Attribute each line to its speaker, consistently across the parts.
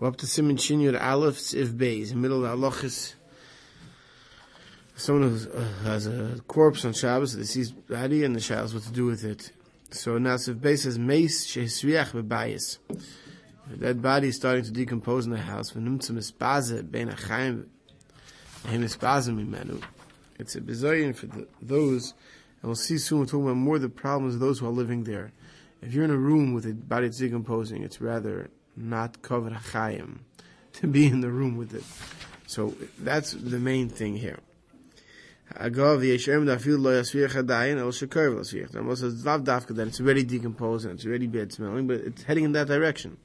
Speaker 1: We're up to Siman Shinyur Aleph if Beis, in the middle of the halachis. Someone who uh, has a corpse on Shabbos, they see his body and the Shabbos, what to do with it. So now Sif Beis says, Meis shehisriach bebayis. That body is starting to decompose in the house. V'numtzum ispaze ben achayim v'hem ispaze. It's a bizayin for the, those, and we'll see soon, we're talking about more the problems of those who are living there. If you're in a room with a body decomposing, it's rather not covered hachayim to be in the room with it. So that's the main thing here. Agav yeshem dafil lo yasviach hadayin el lo yasviach. That says it's not dafka that it's already decomposed and it's already bad smelling, but it's heading in that direction.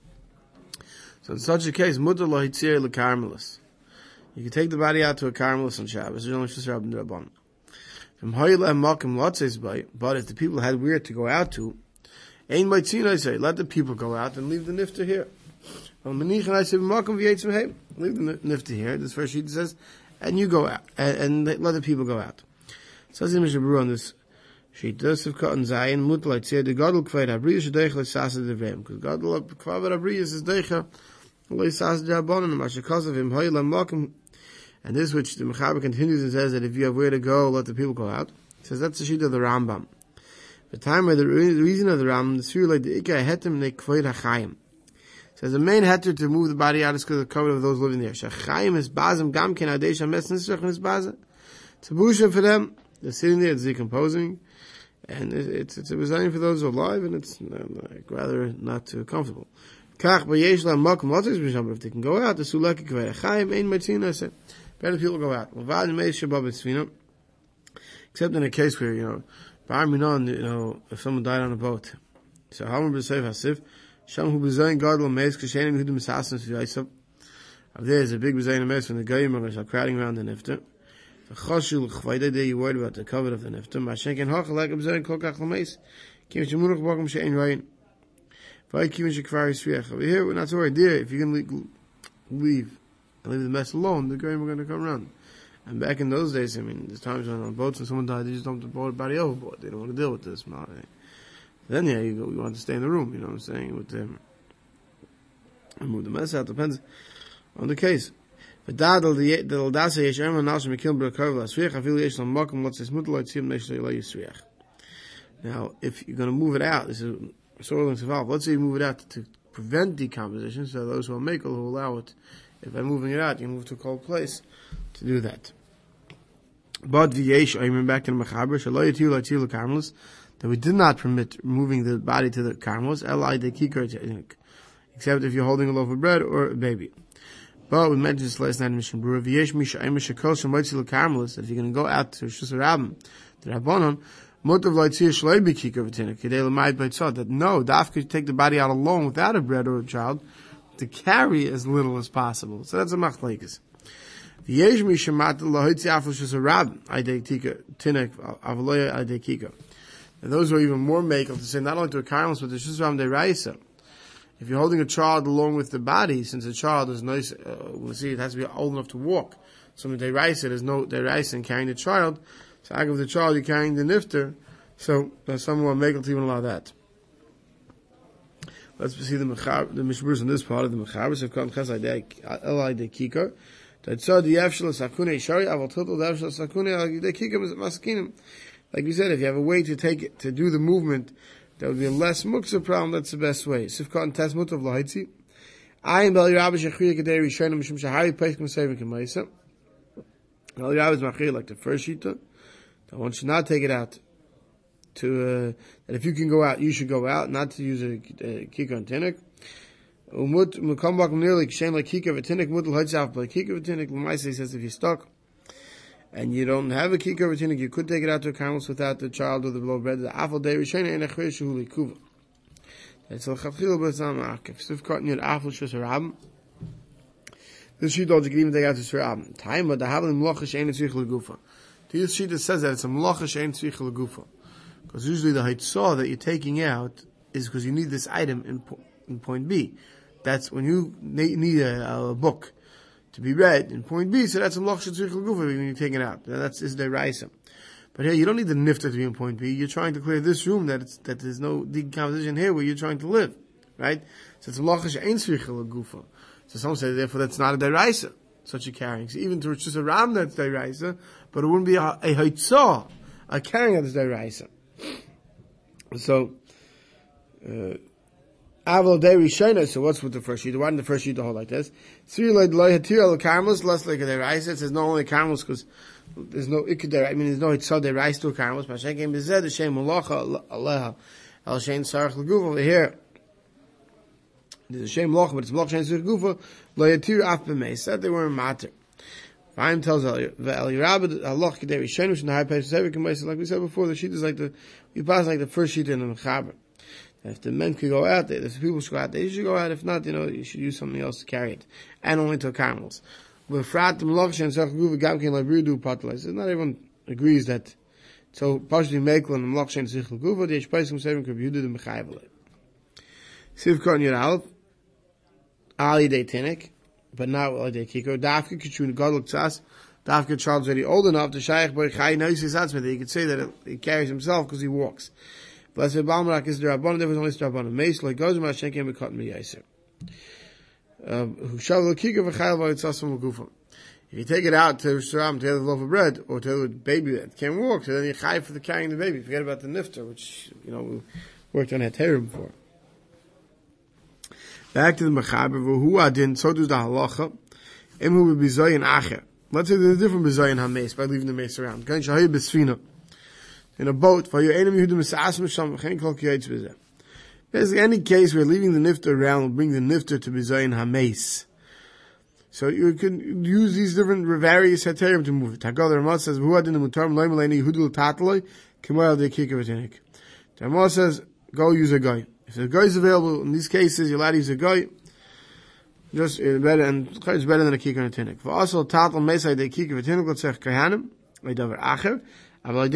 Speaker 1: So in such a case, mutter lo hitzir le carmelis. You can take the body out to a carmelis on Shabbos. There's only just rabban. From hoyle makim lotzes by, but if the people had where to go out to, ein maitzin I say, let the people go out and leave the nifter here. and i say, malkum, Leave the nifter here. This first sheet says, and you go out, and, and let the people go out. So Says Mishnah Berurah on this sheet, this of cotton zayin, mutal say the gadol kvaid abriya shadeicha le'sasa devem, because gadol kvav abriya is deicha le'sasa jabonin, masha kasav him hoy lamakim, and this which the Mechaber continues and says that if you have where to go, let the people go out. He says that's the sheet of the Rambam. The time where the, reason of the Rambam, the Surah like the Ikka hetem ne kvaid hachayim. Says the main heter to move the body out because of the cover of those living there. Shachayim is bazim gam ken adesh hames nisrach is bazim. It's a busha for them. They're sitting there, it's decomposing, and it's it's a resign for those who are alive, and it's uh, like, rather not too comfortable. Kach b'yesh la b'sham. If they can go out, the sulaki kaveh chayim ein matzina. I said, better people go out. Except in a case where you know, bar minon, you know, if someone died on a boat. So how much b'seif hasif? Sham hu b'zayin gadol meis k'shenim hudim misasnas v'yaisab. There is a big b'zayin meis when the goyim are crowding around the nifter. The chashul chvayda day you worried about the cover of the nifter. Mashenken hach like a b'zayin kol kach l'meis. Kim shemunach bakum she'en rayin. Vay kim shekvar yisriach. Over here, we're not so worried. There, if you can leave and leave the mess alone, the goyim are going to come around. And back in those days, I mean, there's times when on boats and someone died, they just dumped the body overboard. They don't want to deal with this. Then yeah, you, go, you want to stay in the room. You know what I'm saying? With them, and move the mess out. Depends on the case. Now, if you're going to move it out, this is soil and survival. Let's say you move it out to, prevent decomposition, so those who are makel who allow it, if by moving it out, you move to a cold place to do that. But v'yesh, remember back in Mechaber, shaloi yitiu la'tiu l'karmelis, that we did not permit moving the body to the karmos, eli de kikar except if you're holding a loaf of bread or a baby. But we mentioned this last night in Mishnah Berurah, v'yesh misha shekol shemoitzi l'karmelis, if you're going to go out to Shus Rabbim, the Rabbanon, motav loitzir shloi be kikar v'tinik, kedei l'mayit b'tzad, that no, daf could take the body out alone without a bread or a child, to carry as little as possible. So that's a machlekes. V'yesh misha mat lohoitzi afel Shus Rabbim, aydei tika, tinik, avaloya aydei kikar. And those are even more makel to say not only to a karmelis, but to shusram deraisa. If you're holding a child along with the body, since a child is nice, uh, we'll see it has to be old enough to walk. So in deraisa, there's no deraisa in carrying the child. So I give the child, you're carrying the nifter. So some more makel to even allow that. Let's see the mechab, the mishburus in this part of the mechabers of kan chesai elai de Like we said, if you have a way to take it, to do the movement, that would be a less muksa problem, that's the best way. Sifkat tesmut of lahaitzi. Ayin bel yirabbah shechriya kadei rishonim mishum shahari peik m'sevik k'maisa. Bel yirabbah is machir like the first shita. That one should not take it out to, uh, that if you can go out, you should go out, not to use a, a kika and tinik. Umut, mukom bakum nearly kshen like kika v'tinik, mutal haitzaf, but kika v'tinik, l'maisa, he says if you're stuck, and you don't have a kikar retinik, you could take it out to a carmelis without the child or the below bread. The afal day rishayna and echvei shehuli kuva. That's al chafchil b'tzam akif. Sif cotton yod afal shus harabim. This sheet you can even take out to harabim. Time, but the havlim mlocha shein tzvich legufa. This sheet says that it's a mlocha shein tzvich legufa. Because usually the haitzah that you're taking out is because you need this item in, in point B. That's when you need a, a book to be read in point B, so that's a loch shetzrich when you take it out. That's is the raisa. But here you don't need the nifta to be in point B. You're trying to clear this room that it's, that there's no decomposition here where you're trying to live. right? So it's malacha she'ein tzricha gufa. So some say therefore that's not a deraisa, such a carrying. So even to it's just a ram that's deraisa, but it wouldn't be a, a haitzah, a carrying that's deraisa. So, uh, Aval de Rishona, so what's with the first sheet? Why didn't the first sheet hold like this? Sri loy loy hatir al karmos, less like a deraisa. It says not only karmos because there's no ikeder. I mean, there's no hitzah deraisa to karmos. But shekem bezed the shem malacha aleha el shein sarach leguv over here. There's a shem malacha, but it's malacha shein sarach leguv loy hatir af b'mei. Said they were matter. Fine tells El Yerabed halach kedei rishonu shna high place like we said before. The sheet is like the we pass like the first sheet in the mechaber. If the men could go out there, if people should go out there, you should go out. If not, you know, you should use something else to carry it. And only to camels. But frat the. Not everyone agrees that. So partially mekel and malach shen sich guva the seven could be the mechayvel. Siv kon your help. Ali de tenek, but not ali de kiko. Dafke kichun godel tsas. Dafke Charles already old enough to shaykh boy chay knows his husband. He could say that he carries himself because he walks. Blessed Balmarak is the Rabbanon, there was only Rabbanon. Meis, like goes, my Hashem came and cut me Yaiser. Um, who shall the kika v'chayel v'yitzasam l'gufam. If you take it out to Sharam, to the loaf of bread, or to the baby that can't walk, so then you chai for the carrying the baby. Forget about the nifter, which, you know, we worked on Heterim before. Back to the Mechaber, who adin, so does the halacha, emu b'bizoyin acher. Let's say there's a different bizoyin hames by leaving the mace around. Gan shahay b'sfina in a boat. Basically, any case where leaving the nifter around will bring the nifter to bizayin hames. So you can use these different various heterim to move it. Haggadah Ramah says, "Who adin mutar loy maleni hudul tatloi kemal de kikavatinik." Ramah says, "Go use a guy." If the guy is available in these cases, you're allowed to use a guy. Just uh, better and it's better than a kikar and For also tatl mesai de kikar v'tinik let's say So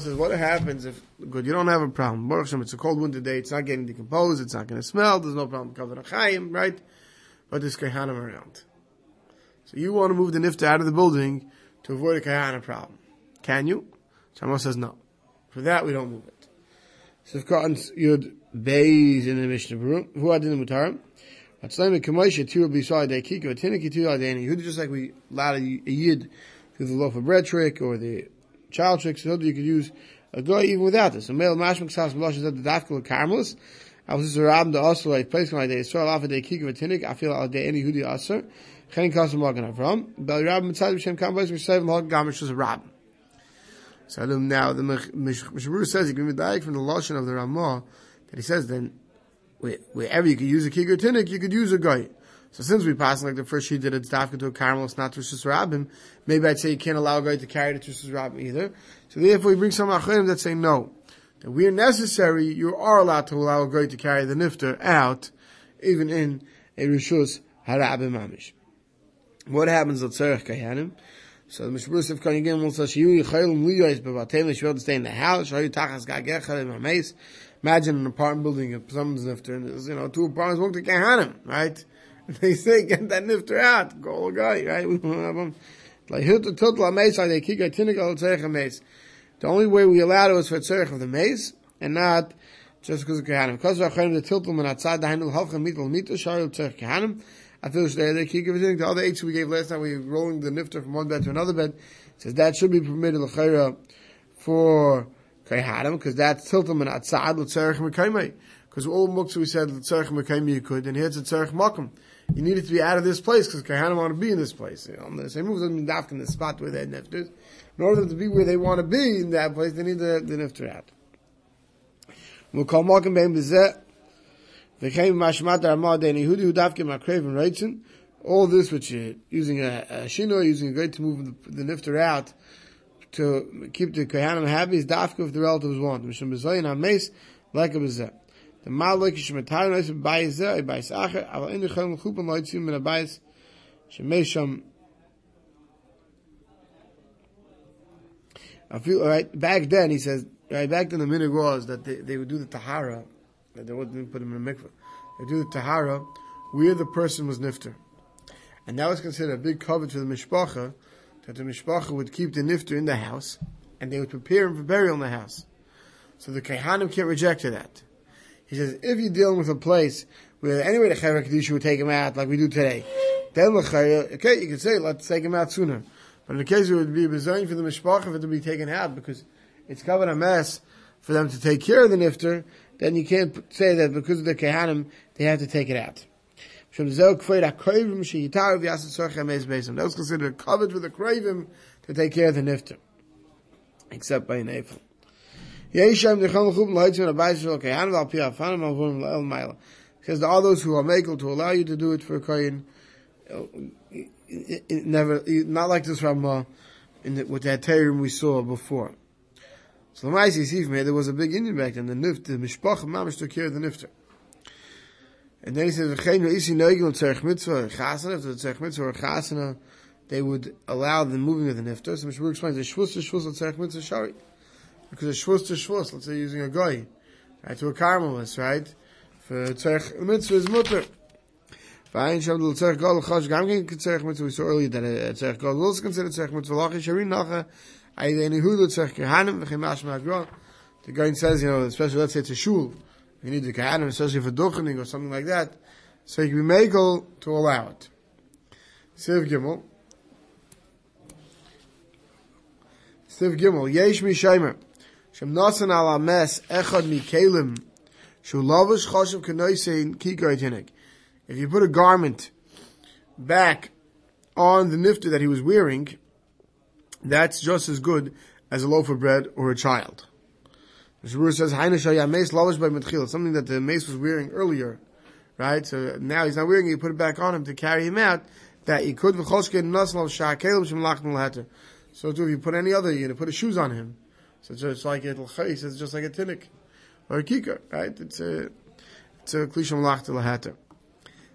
Speaker 1: says, what happens if, good, you don't have a problem. Baruch it's a cold winter day, it's not getting decomposed, it's not going to smell, there's no problem covering chayim, right? But there's kahanim around. So you want to move the nifta out of the building to avoid a kahana problem. Can you? Shammos says no. For that, we don't move it. So if Katan Yud Beis in the Mishnah Berurah, who had in the Mutarim, Atzlaim Kamoisha Tira Bisai De Kiko Tinik Tira Deni, who just like we a yid through the loaf of bread trick or the child trick, so you could use a guy even without this. So male mashmak sas b'losh is the dafkel carmelus. I was just around the also like place my day. So off a day kik of a tinik. I feel all day any hudi aser. Chen kasam magen avram. Bel rab mitzad b'shem kam boys v'shev l'hog gamish is a rab. So now the Mishabur says he can be direct from the lashon of the Ramah that he says then wherever you could use a kik or tinik, you could use a guy. So since we passed like the first she did it's dafka to a carmel, it's not to Rabbim, maybe I'd say you can't allow a guy to carry it to Rabbim either. So therefore we bring some acharim that say no. That we are necessary, you are allowed to allow a guy to carry the nifter out, even in a Rishus Harabim Amish. What happens at Tzerech Kayanim? So the Mishbrus of Kanyan will say, Shiyu Yichaylim Liyos Bevatem, they should stay in the house, Shayu Tachas Gagecha Mames. Imagine an apartment building of someone's nifter, and you know, two apartments walk to Kahanim, right? they say get that nifter out, go guy, right? Like the total of mace, tzerich mace. The only way we allowed it was for tzerich of the mace, and not just because of kahanim. Because of the tiltum and outside the handle halchem mitel mitu shayil tzerich kahanim. I feel there they kick everything. The other eight we gave last time, we were rolling the nifter from one bed to another bed. It says that should be permitted l'chayra for kahanim because that's tiltum and outside l'tzerich mekaymei. Because all muktzah we said l'tzerich mekaymei you could, and here it's a tzerich makom you needed to be out of this place because Kahana want to be in this place. Know, the same move mean in the spot where they had nefters. In order to be where they want to be in that place, they need the, the nefter out. We'll call Malcolm Bein Bezeh. V'chein mashmat armad and Yehudi who dafke makrev and reitzin. All this which you're using a, a shino, using a great to move the, the nifter out to keep the Kohanim happy is dafke if the relatives want. Mishum bezoyin ha-meis like a bezeh. The malik bayis acher, right back then he says right back then the minig was that they, they would do the tahara that they wouldn't put him in a mikveh they do the tahara where the person was nifter. And that was considered a big cover to the mishpacha that the mishpacha would keep the nifter in the house and they would prepare him for burial in the house. So the kaihanim can't reject that He says, if you're dealing with a place where anyway the Chevra Kedusha would take him out like we do today, then okay, you can say, let's take him out sooner. But in the case it would be bizarre for the mishpacha for it to be taken out because it's covered a mess for them to take care of the nifter, then you can't say that because of the kehanim, they have to take it out. That was considered covered with a cravim to take care of the nifter. Except by an Eiffel. Says there are those who are makel to allow you to do it for a kohen. Never, not like this Ramah in the, with that Tehrim we saw before. So the from here, there was a big Indian back then, the Nift, the Mishpach Mamish took care of the Nifter. And then he says, "V'chein isi noigel tzerich mitzvah chasana." If the tzerich mitzvah chasana, they would allow the moving of the nifter. So Mishmur explains the shvus to shvus tzerich mitzvah shari, because a shvus to shvus, let's say using a guy, right, to a carmelist, right, for tzerich mitzvah is mutter. Fine, shem del tzerich gadol chash gam gen tzerich mitzvah. We saw earlier that a tzerich gadol will consider tzerich mitzvah lachi shari nacha. Ayidei nehudu tzerich kehanim v'chem mashma The guy says, you know, especially let's say it's a shul you need the kahanim, especially for duchening or something like that, so you can be makel to allow it. Siv Gimel. Siv Gimel. Yesh mi shaymer. Shem nasan ala mes echad mi kelim. Shu lavish chashav If you put a garment back on the nifter that he was wearing, that's just as good as a loaf of bread or a child. The Shabur says, lavish something that the mace was wearing earlier, right? So now he's not wearing it, you put it back on him to carry him out, that he could. So too, if you put any other, you know, put his shoes on him. So it's just like a l'chayis, it's just like a tinnik. Or a kikar, right? It's a, it's a klisham lachtan l'heter.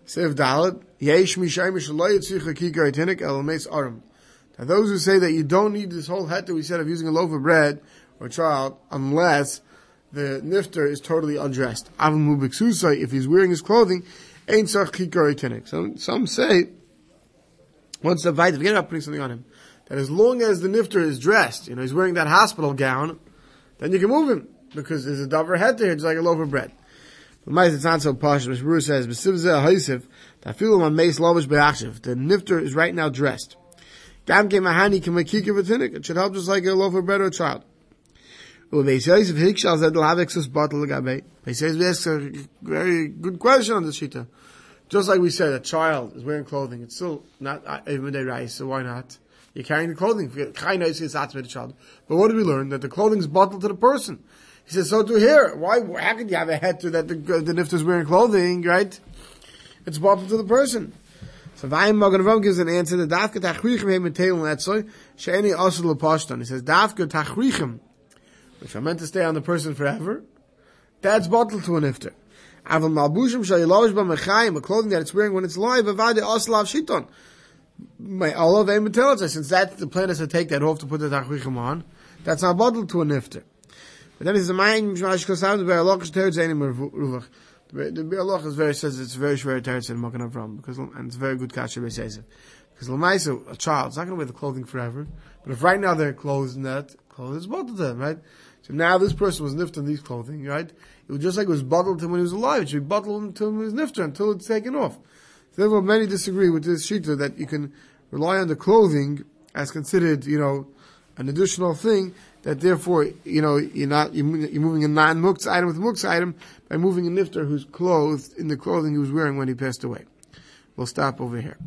Speaker 1: Sev Dalad, Yesh Mishayim Shaloy Yitzich Kikar Tinnik El Meis Aram. Now those who say that you don't need this whole heter we said of using a loaf of bread or child unless the nifter is totally undressed. If he's wearing his clothing, ain't tzach kikar tinnik. Some some say once the vayt, forget about putting something on him. That as long as the nifter is dressed, you know, he's wearing that hospital gown, then you can move him because there's a dover head there, it's like a loaf of bread. But it's not so posh. Mishmur says, "B'sivzeh that feel on mace lavish be'achshiv." The nifter is right now dressed. Gam mahani can make It should help just like a loaf of bread or a child. Beis Yosef Hikshal said, "L'hav exus bottle l'gabei." Beis Yosef asks a very good question on the shita. Just like we said, a child is wearing clothing. It's still not uh, everyday rice, so why not? You're carrying the clothing. But what did we learn? That the clothing is bottled to the person. He says, so to here. Why, how could you have a to that the, the nifta is wearing clothing, right? It's bottled to the person. So Vayim Magen gives an answer that Dafka Tachrichem Heim Teil Netzoy She'eni Asur L'Pashtan. He says Dafka Tachrichem which are meant to stay on the person forever, that's bottled to an iftar. Aval malbushim shayelavish b'mechayim, a clothing that it's wearing when it's live, avade oslav shiton. My olav emetelitza, since that's the plan is to take that off to put the tachrichim on, that's not bottled to a nifter. But then it's a mind mishmash kosam the be'aloch teretz enim ruvach. The be'aloch is very says it's very shver teretz in Magen Avram because and it's very good kasher be'seisiv. Because l'maisa, a child, it's not going to wear the clothing forever. But if right now they're clothes in that, clothes is bottled to them, right? So now this person was nifter in these clothing, right? It was just like it was bottled to him when he was alive. It should be bottled until he was nifter, until it's taken off. Therefore, many disagree with this shita that you can rely on the clothing as considered, you know, an additional thing. That therefore, you know, you're not you're, moving a non-muktzah item with muktzah item by moving a nifter who's clothed in the clothing he was wearing when he passed away. We'll stop over here.